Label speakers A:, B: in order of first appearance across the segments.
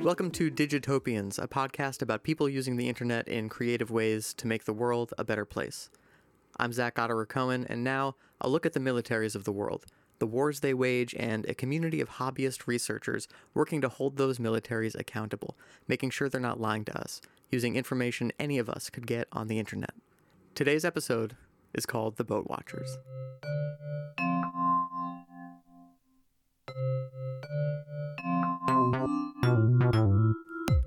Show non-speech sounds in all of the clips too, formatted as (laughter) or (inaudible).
A: Welcome to Digitopians, a podcast about people using the internet in creative ways to make the world a better place. I'm Zach Otterer Cohen, and now a look at the militaries of the world, the wars they wage, and a community of hobbyist researchers working to hold those militaries accountable, making sure they're not lying to us, using information any of us could get on the internet. Today's episode is called The Boat Watchers.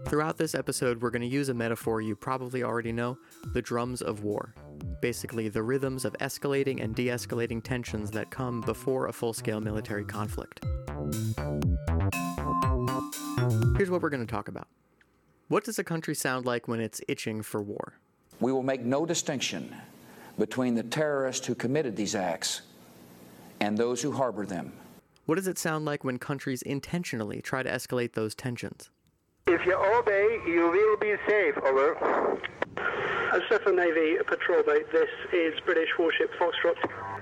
A: Throughout this episode, we're going to use a metaphor you probably already know the drums of war. Basically, the rhythms of escalating and de escalating tensions that come before a full scale military conflict. Here's what we're going to talk about What does a country sound like when it's itching for war?
B: We will make no distinction between the terrorists who committed these acts and those who harbor them.
A: What does it sound like when countries intentionally try to escalate those tensions?
C: If you obey, you will be safe. Over.
D: A Sheffield Navy patrol boat. This is British warship Foxtrot.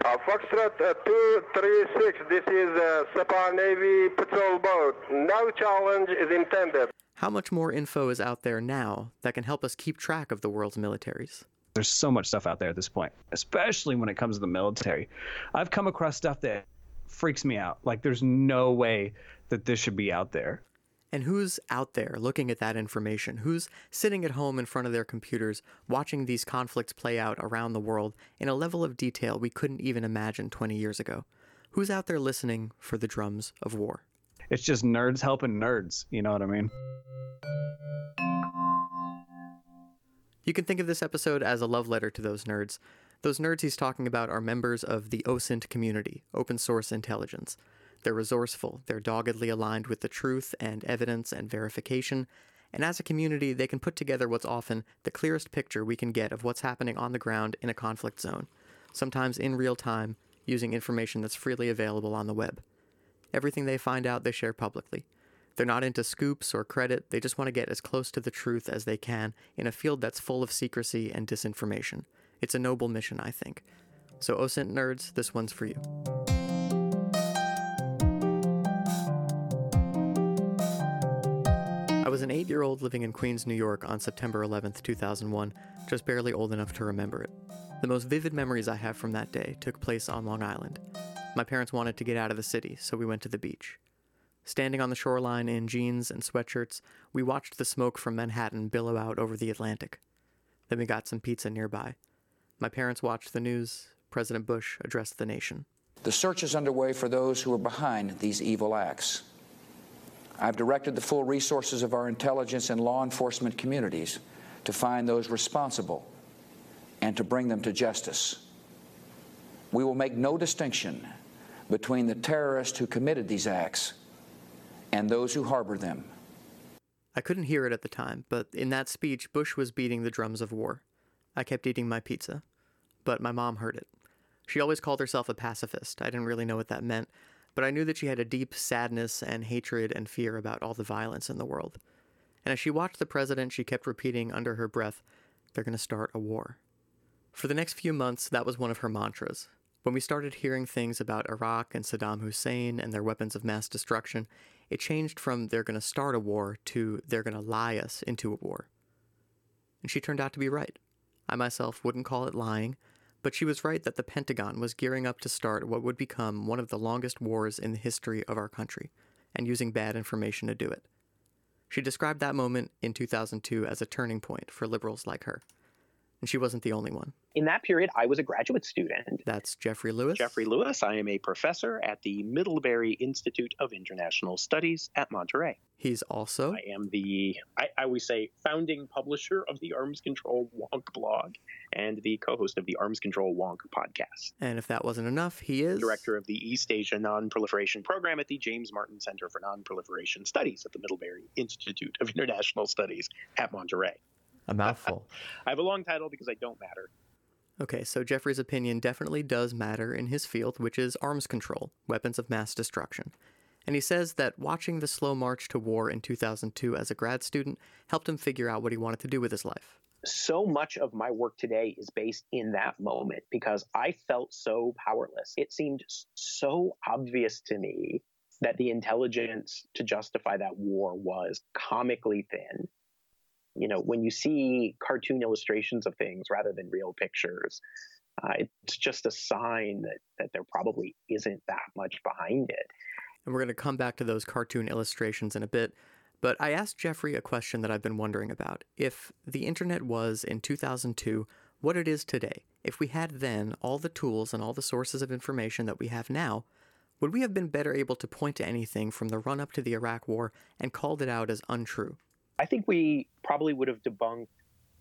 C: Uh, Foxtrot uh, 236, this is uh, Sepah Navy patrol boat. No challenge is intended.
A: How much more info is out there now that can help us keep track of the world's militaries?
E: There's so much stuff out there at this point, especially when it comes to the military. I've come across stuff that freaks me out. Like, there's no way that this should be out there.
A: And who's out there looking at that information? Who's sitting at home in front of their computers watching these conflicts play out around the world in a level of detail we couldn't even imagine 20 years ago? Who's out there listening for the drums of war?
E: It's just nerds helping nerds. You know what I mean?
A: You can think of this episode as a love letter to those nerds. Those nerds he's talking about are members of the OSINT community, open source intelligence. They're resourceful, they're doggedly aligned with the truth and evidence and verification, and as a community, they can put together what's often the clearest picture we can get of what's happening on the ground in a conflict zone, sometimes in real time, using information that's freely available on the web. Everything they find out, they share publicly. They're not into scoops or credit, they just want to get as close to the truth as they can in a field that's full of secrecy and disinformation. It's a noble mission, I think. So, OSINT nerds, this one's for you. Was an eight year old living in Queens, New York on September 11th, 2001, just barely old enough to remember it. The most vivid memories I have from that day took place on Long Island. My parents wanted to get out of the city, so we went to the beach. Standing on the shoreline in jeans and sweatshirts, we watched the smoke from Manhattan billow out over the Atlantic. Then we got some pizza nearby. My parents watched the news. President Bush addressed the nation.
B: The search is underway for those who are behind these evil acts. I've directed the full resources of our intelligence and law enforcement communities to find those responsible and to bring them to justice. We will make no distinction between the terrorists who committed these acts and those who harbor them.
A: I couldn't hear it at the time, but in that speech, Bush was beating the drums of war. I kept eating my pizza, but my mom heard it. She always called herself a pacifist. I didn't really know what that meant, but I knew that she had a deep sadness and hatred and fear about all the violence in the world. And as she watched the president, she kept repeating under her breath, they're going to start a war. For the next few months, that was one of her mantras. When we started hearing things about Iraq and Saddam Hussein and their weapons of mass destruction, it changed from they're going to start a war to they're going to lie us into a war. And she turned out to be right. I myself wouldn't call it lying, but she was right that the Pentagon was gearing up to start what would become one of the longest wars in the history of our country, and using bad information to do it. She described that moment in 2002 as a turning point for liberals like her. And she wasn't the only one.
F: In that period, I was a graduate student.
A: That's Jeffrey Lewis.
F: Jeffrey Lewis. I am a professor at the Middlebury Institute of International Studies at Monterey.
A: He's also.
F: I am the, I, I always say, founding publisher of the Arms Control Wonk blog and the co host of the Arms Control Wonk podcast.
A: And if that wasn't enough, he is.
F: Director of the East Asia Nonproliferation Program at the James Martin Center for Nonproliferation Studies at the Middlebury Institute of International Studies at Monterey. (laughs)
A: A mouthful.
F: I have a long title because I don't matter.
A: Okay, so Jeffrey's opinion definitely does matter in his field, which is arms control, weapons of mass destruction. And he says that watching the slow march to war in 2002 as a grad student helped him figure out what he wanted to do with his life.
F: So much of my work today is based in that moment because I felt so powerless. It seemed so obvious to me that the intelligence to justify that war was comically thin. You know, when you see cartoon illustrations of things rather than real pictures, uh, it's just a sign that, that there probably isn't that much behind it.
A: And we're going to come back to those cartoon illustrations in a bit. But I asked Jeffrey a question that I've been wondering about. If the internet was in 2002 what it is today, if we had then all the tools and all the sources of information that we have now, would we have been better able to point to anything from the run up to the Iraq War and called it out as untrue?
F: I think we probably would have debunked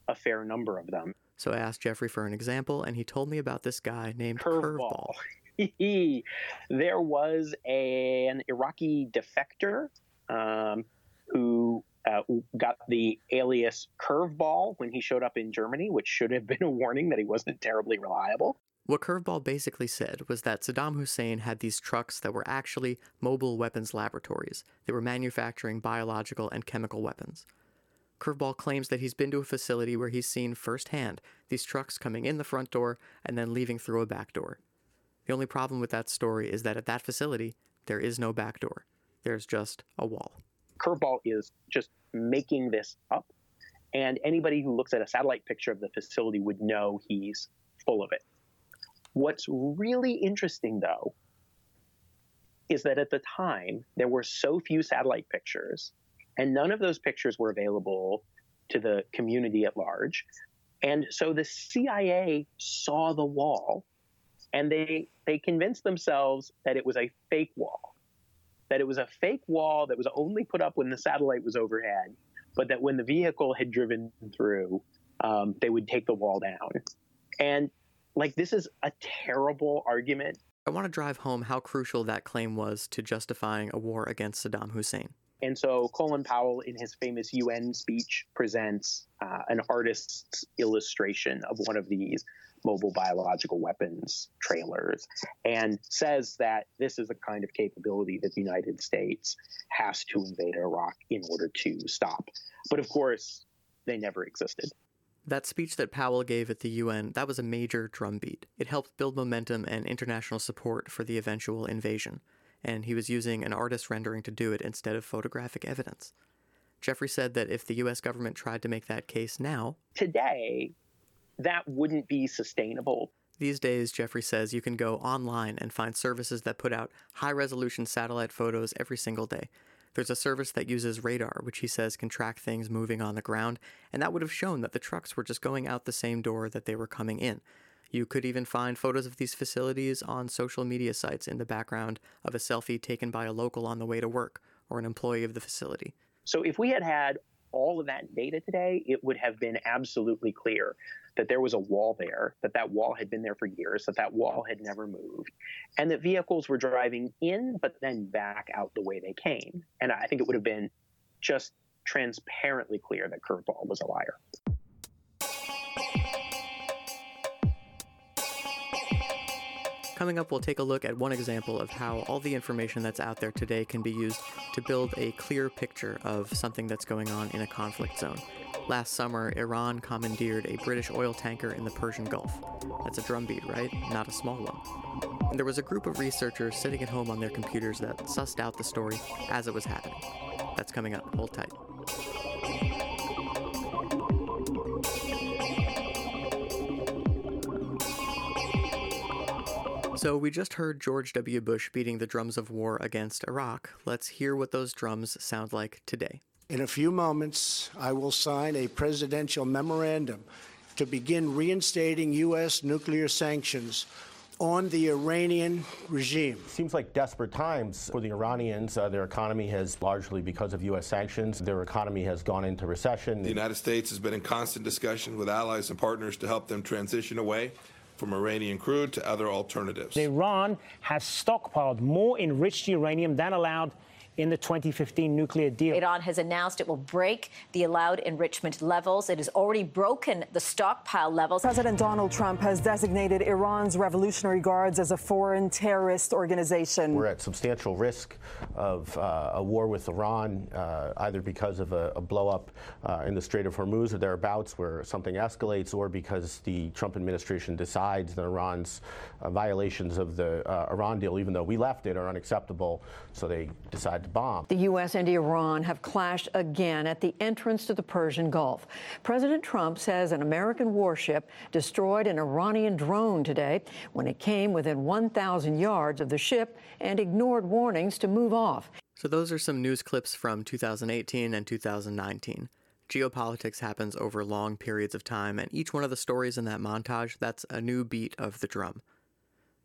F: a fair number of them.
A: So I asked Jeffrey for an example, and he told me about this guy named
F: Curveball.
A: Curveball. (laughs)
F: there was a, an Iraqi defector um, who uh, got the alias Curveball when he showed up in Germany, which should have been a warning that he wasn't terribly reliable.
A: What Curveball basically said was that Saddam Hussein had these trucks that were actually mobile weapons laboratories. They were manufacturing biological and chemical weapons. Curveball claims that he's been to a facility where he's seen firsthand these trucks coming in the front door and then leaving through a back door. The only problem with that story is that at that facility, there is no back door. There's just a wall.
F: Curveball is just making this up, and anybody who looks at a satellite picture of the facility would know he's full of it. What's really interesting, though, is that at the time, there were so few satellite pictures, and none of those pictures were available to the community at large. And so the CIA saw the wall and they, they convinced themselves that it was a fake wall, that it was a fake wall that was only put up when the satellite was overhead, but that when the vehicle had driven through, um, they would take the wall down. And like, this is a terrible argument.
A: I want to drive home how crucial that claim was to justifying a war against Saddam Hussein.
F: And so Colin Powell, in his famous UN speech, presents uh, an artist's illustration of one of these mobile biological weapons trailers and says that this is the kind of capability that the United States has to invade Iraq in order to stop. But of course, they never existed.
A: That speech that Powell gave at the UN, that was a major drumbeat. It helped build momentum and international support for the eventual invasion, and he was using an artist rendering to do it instead of photographic evidence. Jeffrey said that if the US government tried to make that case now,
F: today that wouldn't be sustainable.
A: These days, Jeffrey says you can go online and find services that put out high resolution satellite photos every single day. There's a service that uses radar, which he says can track things moving on the ground, and that would have shown that the trucks were just going out the same door that they were coming in. You could even find photos of these facilities on social media sites in the background of a selfie taken by a local on the way to work or an employee of the facility.
F: So if we had had all of that data today, it would have been absolutely clear that there was a wall there, that that wall had been there for years, that that wall had never moved, and that vehicles were driving in but then back out the way they came. And I think it would have been just transparently clear that Curveball was a liar.
A: Coming up, we'll take a look at one example of how all the information that's out there today can be used to build a clear picture of something that's going on in a conflict zone. Last summer, Iran commandeered a British oil tanker in the Persian Gulf. That's a drumbeat, right? Not a small one. And there was a group of researchers sitting at home on their computers that sussed out the story as it was happening. That's coming up. Hold tight. So, we just heard George W. Bush beating the drums of war against Iraq. Let's hear what those drums sound like today.
G: In a few moments, I will sign a presidential memorandum to begin reinstating U.S. nuclear sanctions on the Iranian regime.
H: Seems like desperate times for the Iranians. Uh, their economy has largely, because of U.S. sanctions, their economy has gone into recession.
I: The United States has been in constant discussion with allies and partners to help them transition away from Iranian crude to other alternatives.
J: Iran has stockpiled more enriched uranium than allowed in the 2015 nuclear deal.
K: Iran has announced it will break the allowed enrichment levels. It has already broken the stockpile levels.
L: President Donald Trump has designated Iran's Revolutionary Guards as a foreign terrorist organization.
H: We're at substantial risk of uh, a war with Iran, uh, either because of a, a blow-up uh, in the Strait of Hormuz or thereabouts where something escalates, or because the Trump administration decides that Iran's uh, violations of the uh, Iran deal, even though we left it, are unacceptable, so they decide to bomb.
M: The U.S. and Iran have clashed again at the entrance to the Persian Gulf. President Trump says an American warship destroyed an Iranian drone today when it came within 1,000 yards of the ship and ignored warnings to move off.
A: So, those are some news clips from 2018 and 2019. Geopolitics happens over long periods of time, and each one of the stories in that montage, that's a new beat of the drum.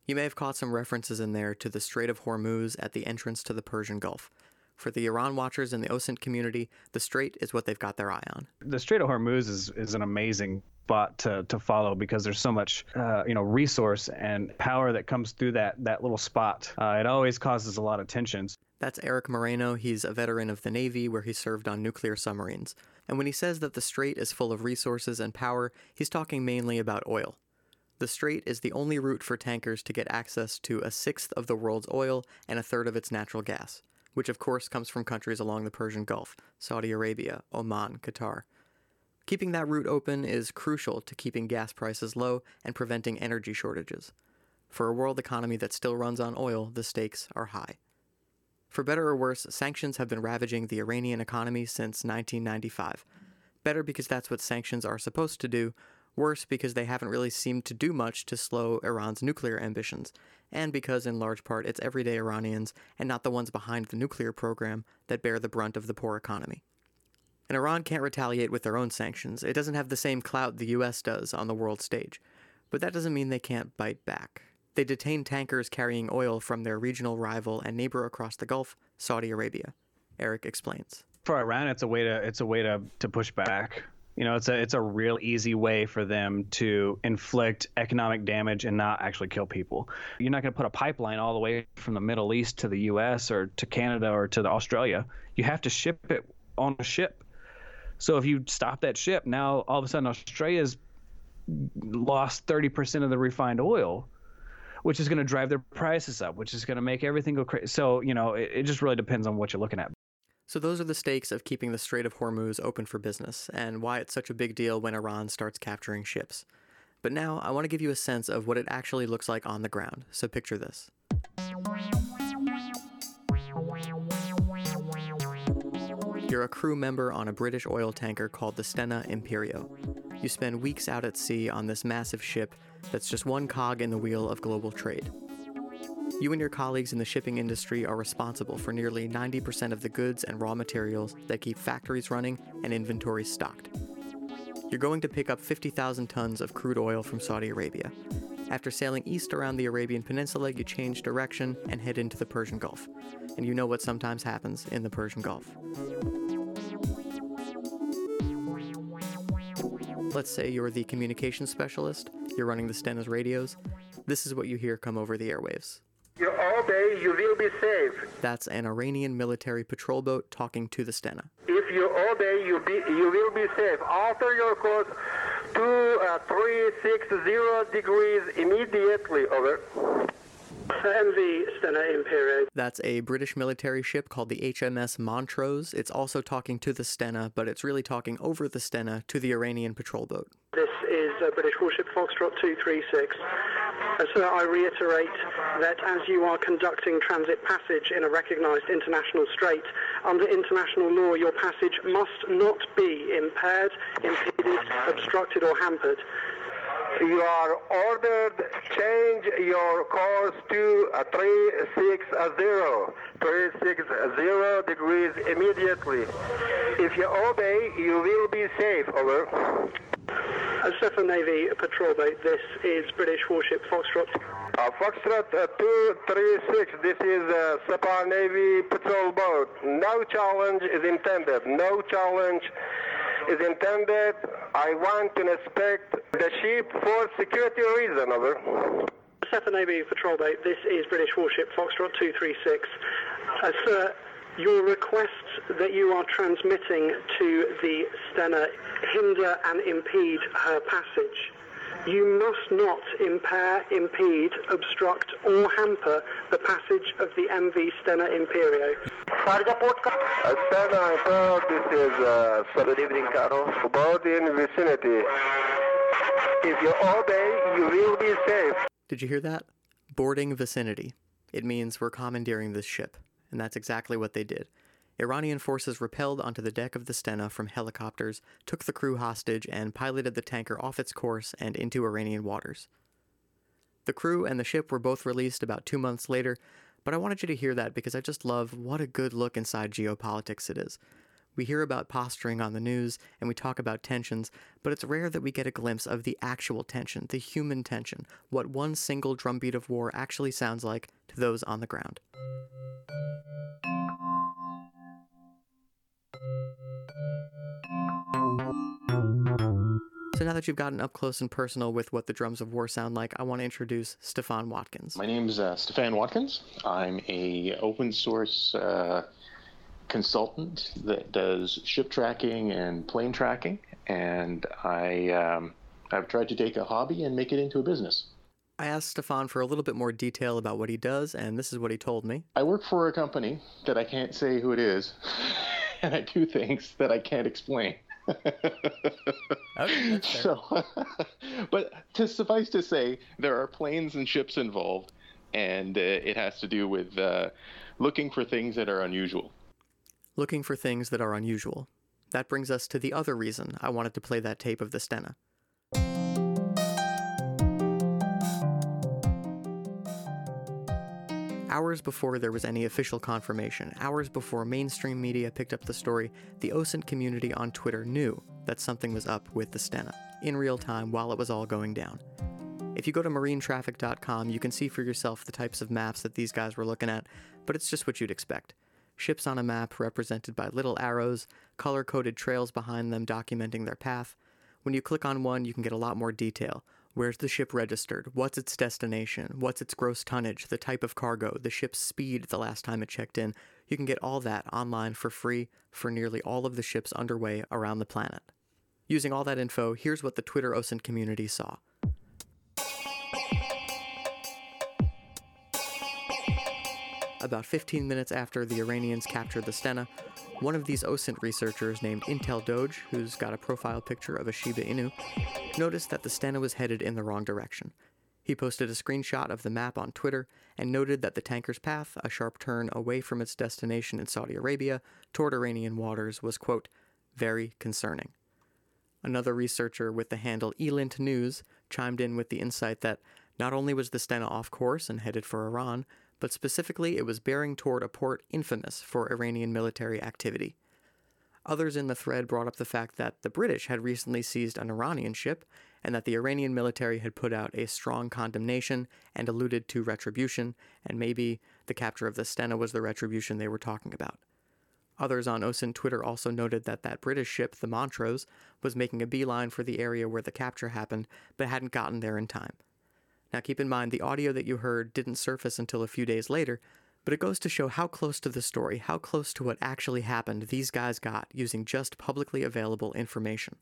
A: You may have caught some references in there to the Strait of Hormuz at the entrance to the Persian Gulf. For the Iran watchers in the OSINT community, the strait is what they've got their eye on.
E: The Strait of Hormuz is, is an amazing spot to, to follow because there's so much uh, you know resource and power that comes through that that little spot. Uh, it always causes a lot of tensions.
A: That's Eric Moreno. He's a veteran of the Navy where he served on nuclear submarines. And when he says that the strait is full of resources and power, he's talking mainly about oil. The strait is the only route for tankers to get access to a sixth of the world's oil and a third of its natural gas, which of course comes from countries along the Persian Gulf Saudi Arabia, Oman, Qatar. Keeping that route open is crucial to keeping gas prices low and preventing energy shortages. For a world economy that still runs on oil, the stakes are high. For better or worse, sanctions have been ravaging the Iranian economy since 1995. Better because that's what sanctions are supposed to do, worse because they haven't really seemed to do much to slow Iran's nuclear ambitions, and because in large part it's everyday Iranians and not the ones behind the nuclear program that bear the brunt of the poor economy. And Iran can't retaliate with their own sanctions. It doesn't have the same clout the US does on the world stage. But that doesn't mean they can't bite back. They detain tankers carrying oil from their regional rival and neighbor across the Gulf, Saudi Arabia. Eric explains.
E: For Iran, it's a way to it's a way to, to push back. You know, it's a it's a real easy way for them to inflict economic damage and not actually kill people. You're not going to put a pipeline all the way from the Middle East to the U.S. or to Canada or to Australia. You have to ship it on a ship. So if you stop that ship, now all of a sudden Australia's lost 30% of the refined oil, which is going to drive their prices up, which is going to make everything go crazy. So you know, it, it just really depends on what you're looking at.
A: So, those are the stakes of keeping the Strait of Hormuz open for business, and why it's such a big deal when Iran starts capturing ships. But now, I want to give you a sense of what it actually looks like on the ground. So, picture this. You're a crew member on a British oil tanker called the Stena Impero. You spend weeks out at sea on this massive ship that's just one cog in the wheel of global trade. You and your colleagues in the shipping industry are responsible for nearly 90% of the goods and raw materials that keep factories running and inventories stocked. You're going to pick up 50,000 tons of crude oil from Saudi Arabia. After sailing east around the Arabian Peninsula, you change direction and head into the Persian Gulf. And you know what sometimes happens in the Persian Gulf. Let's say you're the communications specialist, you're running the Stena's radios. This is what you hear come over the airwaves.
C: You will be safe.
A: That's an Iranian military patrol boat talking to the Stena.
C: If you obey, you, be, you will be safe. Alter your course to uh, 360 degrees immediately. Over.
D: MV Stena Impero.
A: That's a British military ship called the HMS Montrose. It's also talking to the Stena, but it's really talking over the Stena to the Iranian patrol boat.
D: This is a British warship Foxtrot 236. So I reiterate that as you are conducting transit passage in a recognised international strait, under international law your passage must not be impaired, impeded, obstructed or hampered.
C: You are ordered change your course to uh, 360. 360 degrees immediately. If you obey, you will be safe. Over.
D: A Sepah Navy patrol boat. This is British warship Foxtrot.
C: Uh, Foxtrot uh, 236. This is Sepah Navy patrol boat. No challenge is intended. No challenge is intended. I want to inspect the ship for security reason. Over.
D: Sepah Navy patrol boat. This is British warship Foxtrot 236. Uh, sir, your requests that you are transmitting to the Stena hinder and impede her passage. You must not impair, impede, obstruct, or hamper the passage of the MV Stena Impero.
C: Uh, Stena Imperial, this is uh, good evening, Carlos. About in vicinity. If you obey, you will be safe.
A: Did you hear that? Boarding vicinity. It means we're commandeering this ship, and that's exactly what they did. Iranian forces rappelled onto the deck of the Stena from helicopters, took the crew hostage, and piloted the tanker off its course and into Iranian waters. The crew and the ship were both released about two months later, but I wanted you to hear that because I just love what a good look inside geopolitics it is. We hear about posturing on the news and we talk about tensions, but it's rare that we get a glimpse of the actual tension, the human tension, what one single drumbeat of war actually sounds like to those on the ground. So now that you've gotten up close and personal with what the drums of war sound like, I want to introduce Stefan Watkins.
N: My name is uh, Stefan Watkins. I'm a open source uh, consultant that does ship tracking and plane tracking, and I um, I've tried to take a hobby and make it into a business.
A: I asked Stefan for a little bit more detail about what he does, and this is what he told me.
N: I work for a company that I can't say who it is, (laughs) (laughs) and I do things that I can't explain. (laughs)
A: okay, (laughs)
N: so, but to suffice to say, there are planes and ships involved, and uh, it has to do with uh, looking for things that are unusual.
A: Looking for things that are unusual. That brings us to the other reason I wanted to play that tape of the Stena. Mm-hmm. Hours before there was any official confirmation, hours before mainstream media picked up the story, the OSINT community on Twitter knew that something was up with the Stena, in real time while it was all going down. If you go to marinetraffic.com, you can see for yourself the types of maps that these guys were looking at, but it's just what you'd expect. Ships on a map represented by little arrows, color coded trails behind them documenting their path. When you click on one, you can get a lot more detail Where's the ship registered? What's its destination? What's its gross tonnage? The type of cargo? The ship's speed the last time it checked in? You can get all that online for free for nearly all of the ships underway around the planet. Using all that info, here's what the Twitter OSINT community saw. About 15 minutes after the Iranians captured the Stena, one of these OSINT researchers named Intel Doge, who's got a profile picture of a Shiba Inu, noticed that the Stena was headed in the wrong direction. He posted a screenshot of the map on Twitter and noted that the tanker's path, a sharp turn away from its destination in Saudi Arabia toward Iranian waters, was, quote, very concerning. Another researcher with the handle Elint News chimed in with the insight that not only was the Stena off course and headed for Iran, but specifically it was bearing toward a port infamous for Iranian military activity. Others in the thread brought up the fact that the British had recently seized an Iranian ship and that the Iranian military had put out a strong condemnation and alluded to retribution, and maybe the capture of the Stena was the retribution they were talking about. Others on OSINT Twitter also noted that that British ship, the Montrose, was making a beeline for the area where the capture happened, but hadn't gotten there in time. Now, keep in mind, the audio that you heard didn't surface until a few days later, but it goes to show how close to the story, how close to what actually happened these guys got using just publicly available information.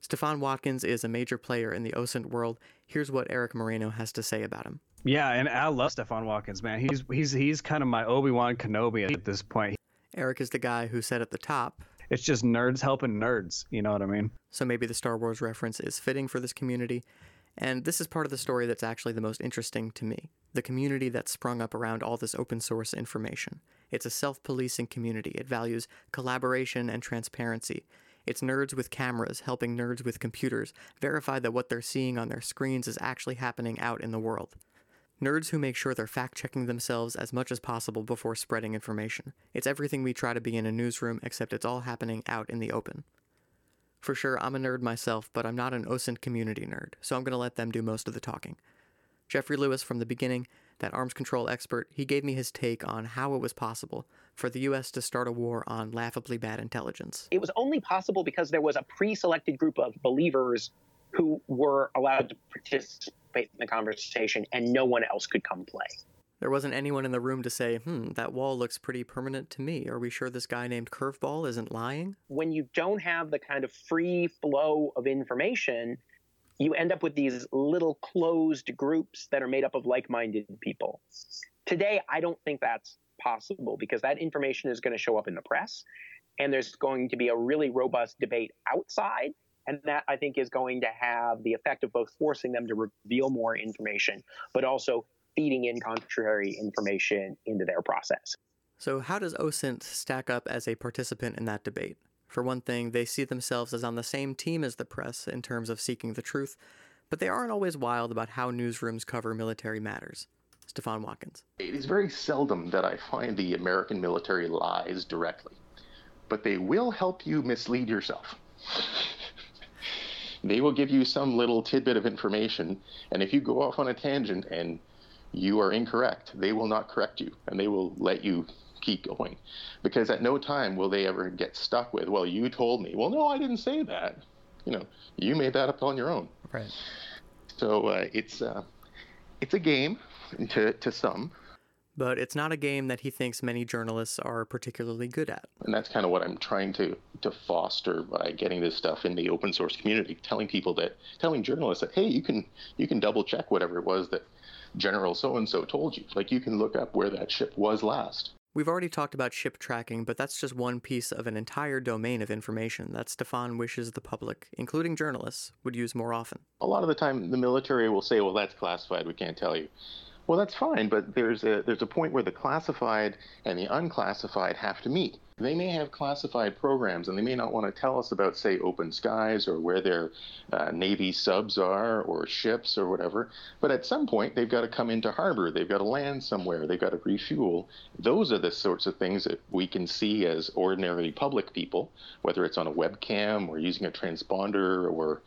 A: Stefan Watkins is a major player in the OSINT world. Here's what Eric Moreno has to say about him.
E: Yeah, and I love Stefan Watkins, man. He's he's he's kind of my Obi Wan Kenobi at this point.
A: Eric is the guy who said at the top,
E: "It's just nerds helping nerds." You know what I mean?
A: So maybe the Star Wars reference is fitting for this community. And this is part of the story that's actually the most interesting to me the community that's sprung up around all this open source information. It's a self policing community. It values collaboration and transparency. It's nerds with cameras helping nerds with computers verify that what they're seeing on their screens is actually happening out in the world. Nerds who make sure they're fact checking themselves as much as possible before spreading information. It's everything we try to be in a newsroom, except it's all happening out in the open. For sure, I'm a nerd myself, but I'm not an OSINT community nerd, so I'm going to let them do most of the talking. Jeffrey Lewis, from the beginning, that arms control expert, he gave me his take on how it was possible for the U.S. to start a war on laughably bad intelligence.
F: It was only possible because there was a pre selected group of believers who were allowed to participate in the conversation and no one else could come play.
A: There wasn't anyone in the room to say, hmm, that wall looks pretty permanent to me. Are we sure this guy named Curveball isn't lying?
F: When you don't have the kind of free flow of information, you end up with these little closed groups that are made up of like minded people. Today, I don't think that's possible because that information is going to show up in the press and there's going to be a really robust debate outside. And that I think is going to have the effect of both forcing them to reveal more information, but also feeding in contrary information into their process.
A: So, how does OSINT stack up as a participant in that debate? For one thing, they see themselves as on the same team as the press in terms of seeking the truth, but they aren't always wild about how newsrooms cover military matters. Stefan Watkins.
N: It is very seldom that I find the American military lies directly, but they will help you mislead yourself. (laughs) they will give you some little tidbit of information, and if you go off on a tangent and you are incorrect. They will not correct you and they will let you keep going. Because at no time will they ever get stuck with, well, you told me. Well, no, I didn't say that. You know, you made that up on your own.
A: Right.
N: So uh, it's uh, it's a game to to some.
A: But it's not a game that he thinks many journalists are particularly good at.
N: And that's kind of what I'm trying to to foster by getting this stuff in the open source community, telling people that telling journalists that hey, you can you can double check whatever it was that General so and so told you. Like you can look up where that ship was last.
A: We've already talked about ship tracking, but that's just one piece of an entire domain of information that Stefan wishes the public, including journalists, would use more often.
N: A lot of the time, the military will say, well, that's classified, we can't tell you. Well, that's fine, but there's a, there's a point where the classified and the unclassified have to meet. They may have classified programs and they may not want to tell us about, say, open skies or where their uh, Navy subs are or ships or whatever. But at some point, they've got to come into harbor. They've got to land somewhere. They've got to refuel. Those are the sorts of things that we can see as ordinary public people, whether it's on a webcam or using a transponder or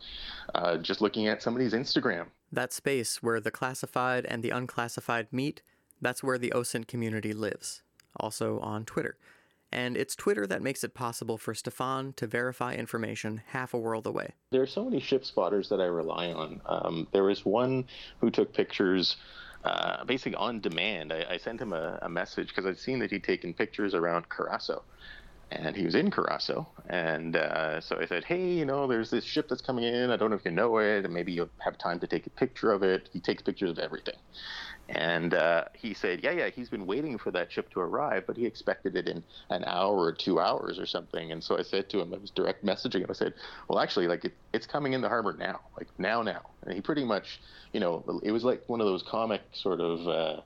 N: uh, just looking at somebody's Instagram.
A: That space where the classified and the unclassified meet, that's where the OSINT community lives, also on Twitter. And it's Twitter that makes it possible for Stefan to verify information half a world away.
N: There are so many ship spotters that I rely on. Um, there was one who took pictures uh, basically on demand. I, I sent him a, a message because I'd seen that he'd taken pictures around Curacao and he was in Curacao. And uh, so I said, hey, you know, there's this ship that's coming in. I don't know if you know it, and maybe you'll have time to take a picture of it. He takes pictures of everything. And uh, he said, yeah, yeah, he's been waiting for that ship to arrive, but he expected it in an hour or two hours or something. And so I said to him, I was direct messaging him. I said, well, actually, like it, it's coming in the harbor now, like now, now. And he pretty much, you know, it was like one of those comic sort of uh,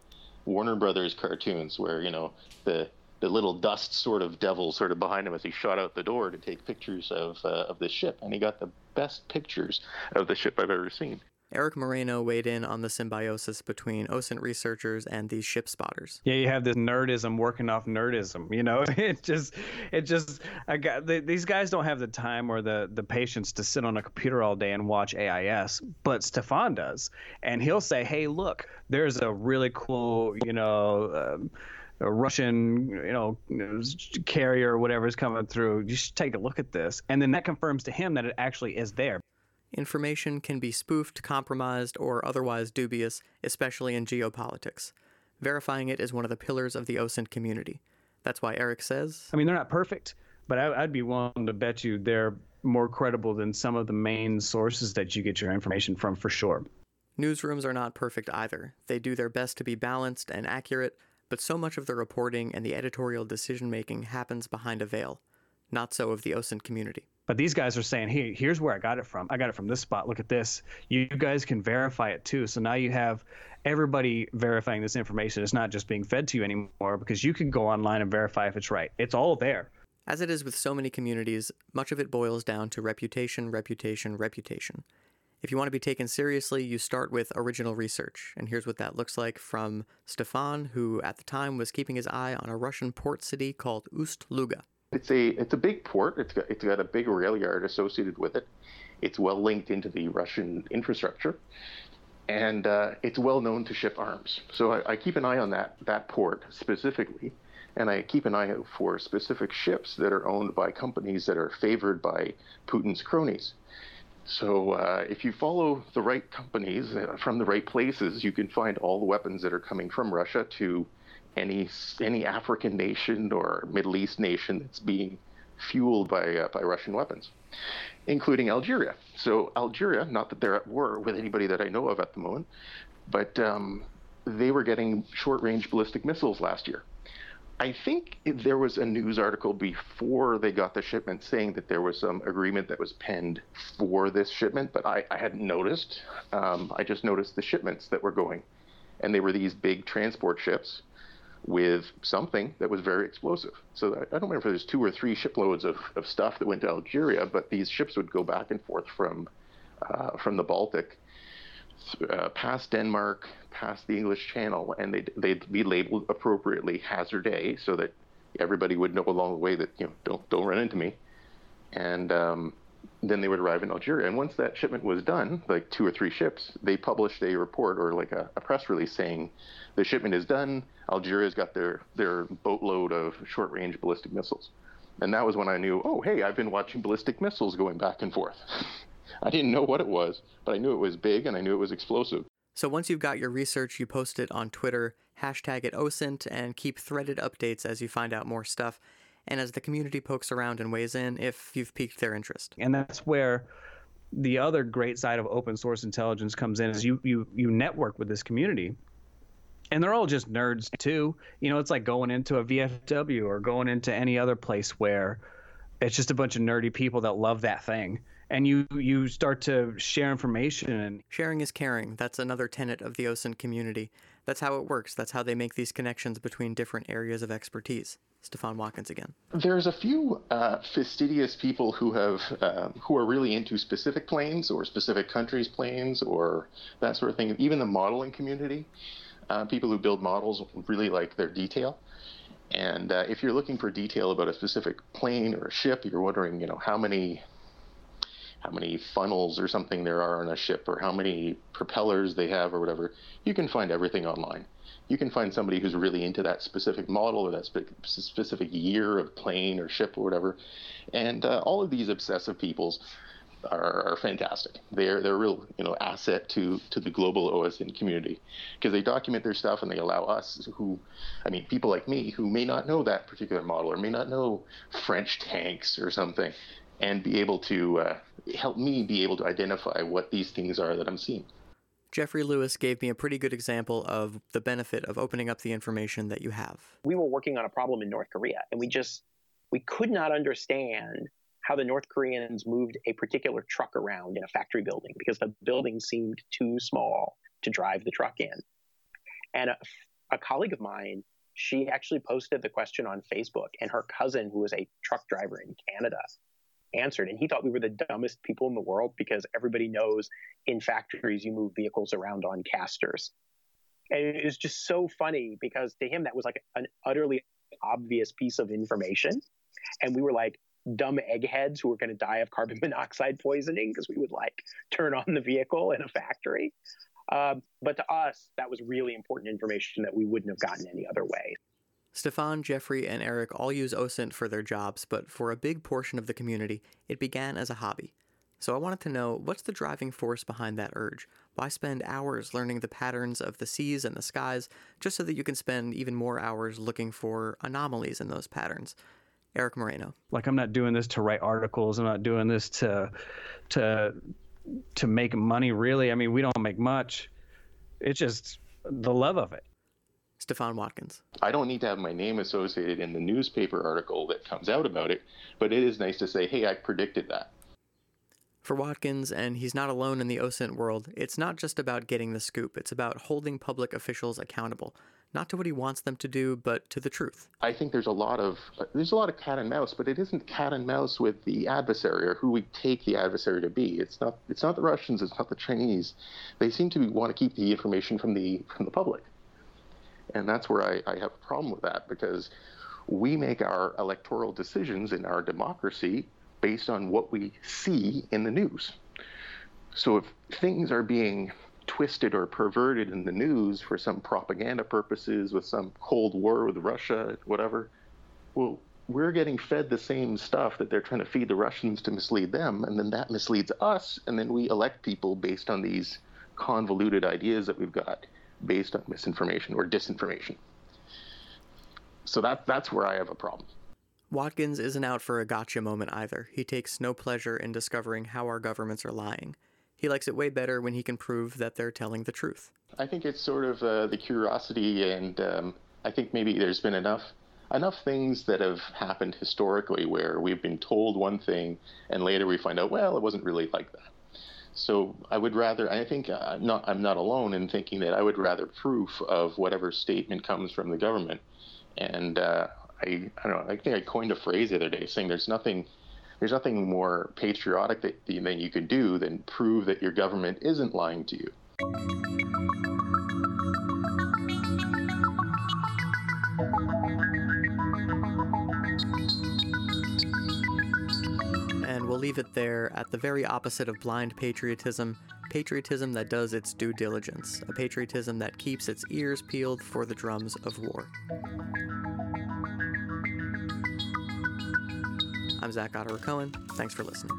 N: Warner Brothers cartoons where, you know, the the little dust sort of devil sort of behind him as he shot out the door to take pictures of uh, of the ship, and he got the best pictures of the ship I've ever seen.
A: Eric Moreno weighed in on the symbiosis between OSINT researchers and these ship spotters.
E: Yeah, you have this nerdism working off nerdism. You know, (laughs) it just, it just, I got they, these guys don't have the time or the the patience to sit on a computer all day and watch AIS, but Stefan does, and he'll say, "Hey, look, there's a really cool, you know." Um, a Russian, you know, carrier or whatever is coming through. You should take a look at this, and then that confirms to him that it actually is there.
A: Information can be spoofed, compromised, or otherwise dubious, especially in geopolitics. Verifying it is one of the pillars of the OSINT community. That's why Eric says.
E: I mean, they're not perfect, but I, would be willing to bet you they're more credible than some of the main sources that you get your information from, for sure.
A: Newsrooms are not perfect either. They do their best to be balanced and accurate, but so much of the reporting and the editorial decision making happens behind a veil. Not so of the OSINT community.
E: But these guys are saying, hey, here's where I got it from. I got it from this spot. Look at this. You guys can verify it too. So now you have everybody verifying this information. It's not just being fed to you anymore because you can go online and verify if it's right. It's all there.
A: As it is with so many communities, much of it boils down to reputation, reputation, reputation. If you want to be taken seriously, you start with original research. And here's what that looks like from Stefan, who at the time was keeping his eye on a Russian port city called Ust-Luga.
N: It's a it's a big port. It's got it's got a big rail yard associated with it. It's well linked into the Russian infrastructure, and uh, it's well known to ship arms. So I, I keep an eye on that that port specifically, and I keep an eye out for specific ships that are owned by companies that are favored by Putin's cronies. So uh, if you follow the right companies uh, from the right places, you can find all the weapons that are coming from Russia to any any African nation or Middle East nation that's being fueled by uh, by Russian weapons, including Algeria. So Algeria, not that they're at war with anybody that I know of at the moment, but um, they were getting short-range ballistic missiles last year. I think there was a news article before they got the shipment saying that there was some agreement that was penned for this shipment, but I, I hadn't noticed. Um, I just noticed the shipments that were going, and they were these big transport ships with something that was very explosive. So I, I don't remember if there's two or three shiploads of, of stuff that went to Algeria, but these ships would go back and forth from uh, from the Baltic uh, past Denmark, past the English Channel, and they'd, they'd be labeled appropriately Hazard A, so that everybody would know along the way that you know don't don't run into me. And um, then they would arrive in Algeria. And once that shipment was done, like two or three ships, they published a report or like a, a press release saying the shipment is done. Algeria's got their their boatload of short-range ballistic missiles. And that was when I knew, oh, hey, I've been watching ballistic missiles going back and forth. (laughs) (laughs) I didn't know what it was, but I knew it was big and I knew it was explosive.
A: So once you've got your research, you post it on Twitter, hashtag it OSINT, and keep threaded updates as you find out more stuff. And as the community pokes around and weighs in, if you've piqued their interest.
E: And that's where the other great side of open source intelligence comes in is you you you network with this community and they're all just nerds too you know it's like going into a vfw or going into any other place where it's just a bunch of nerdy people that love that thing and you you start to share information and
A: sharing is caring. That's another tenet of the osint community. That's how it works. That's how they make these connections between different areas of expertise. Stefan watkins again.
N: There's a few uh, fastidious people who have uh, who are really into specific planes or specific countries planes or that sort of thing even the modeling community. Uh, people who build models really like their detail. And uh, if you're looking for detail about a specific plane or a ship, you're wondering, you know, how many how many funnels or something there are on a ship or how many propellers they have or whatever, you can find everything online. You can find somebody who's really into that specific model or that spe- specific year of plane or ship or whatever. And uh, all of these obsessive peoples are, are, fantastic. They're they're a real you know asset to to the global OSINT community because they document their stuff and they allow us who, I mean, people like me who may not know that particular model or may not know French tanks or something, and be able to uh, help me be able to identify what these things are that I'm seeing.
A: Jeffrey Lewis gave me a pretty good example of the benefit of opening up the information that you have.
F: We were working on a problem in North Korea, and we just we could not understand how the North Koreans moved a particular truck around in a factory building because the building seemed too small to drive the truck in. And a, a colleague of mine, she actually posted the question on Facebook, and her cousin, who was a truck driver in Canada, answered. And he thought we were the dumbest people in the world because everybody knows in factories you move vehicles around on casters. And it was just so funny because to him that was like an utterly obvious piece of information. And we were like dumb eggheads who were going to die of carbon (laughs) monoxide poisoning because we would like turn on the vehicle in a factory. Um, but to us, that was really important information that we wouldn't have gotten any other way.
A: Stefan, Jeffrey, and Eric all use OSINT for their jobs, but for a big portion of the community, it began as a hobby. So I wanted to know what's the driving force behind that urge? Why spend hours learning the patterns of the seas and the skies just so that you can spend even more hours looking for anomalies in those patterns? Eric Moreno.
E: Like I'm not doing this to write articles. I'm not doing this to to to make money really. I mean, we don't make much. It's just the love of it.
A: Stefan Watkins.
N: I don't need to have my name associated in the newspaper article that comes out about it, but it is nice to say, hey, I predicted that.
A: For Watkins, and he's not alone in the OSINT world, it's not just about getting the scoop, it's about holding public officials accountable. Not to what he wants them to do, but to the truth.
N: I think there's a lot of there's a lot of cat and mouse, but it isn't cat and mouse with the adversary or who we take the adversary to be. It's not it's not the Russians, it's not the Chinese. They seem to want to keep the information from the from the public. And that's where I, I have a problem with that because we make our electoral decisions in our democracy based on what we see in the news. So if things are being twisted or perverted in the news for some propaganda purposes with some Cold War with Russia, whatever, well, we're getting fed the same stuff that they're trying to feed the Russians to mislead them, and then that misleads us, and then we elect people based on these convoluted ideas that we've got based on misinformation or disinformation. So that that's where I have a problem.
A: Watkins isn't out for a gotcha moment either. He takes no pleasure in discovering how our governments are lying. He likes it way better when he can prove that they're telling the truth.
N: I think it's sort of uh, the curiosity, and um, I think maybe there's been enough enough things that have happened historically where we've been told one thing and later we find out, well, it wasn't really like that. So I would rather, I think uh, I'm not, I'm not alone in thinking that I would rather proof of whatever statement comes from the government. And uh, I, I don't know, I think I coined a phrase the other day saying there's nothing, there's nothing more patriotic that, than you could do than prove that your government isn't lying to you.
A: Leave it there at the very opposite of blind patriotism patriotism that does its due diligence, a patriotism that keeps its ears peeled for the drums of war. I'm Zach Ottawa Cohen. Thanks for listening.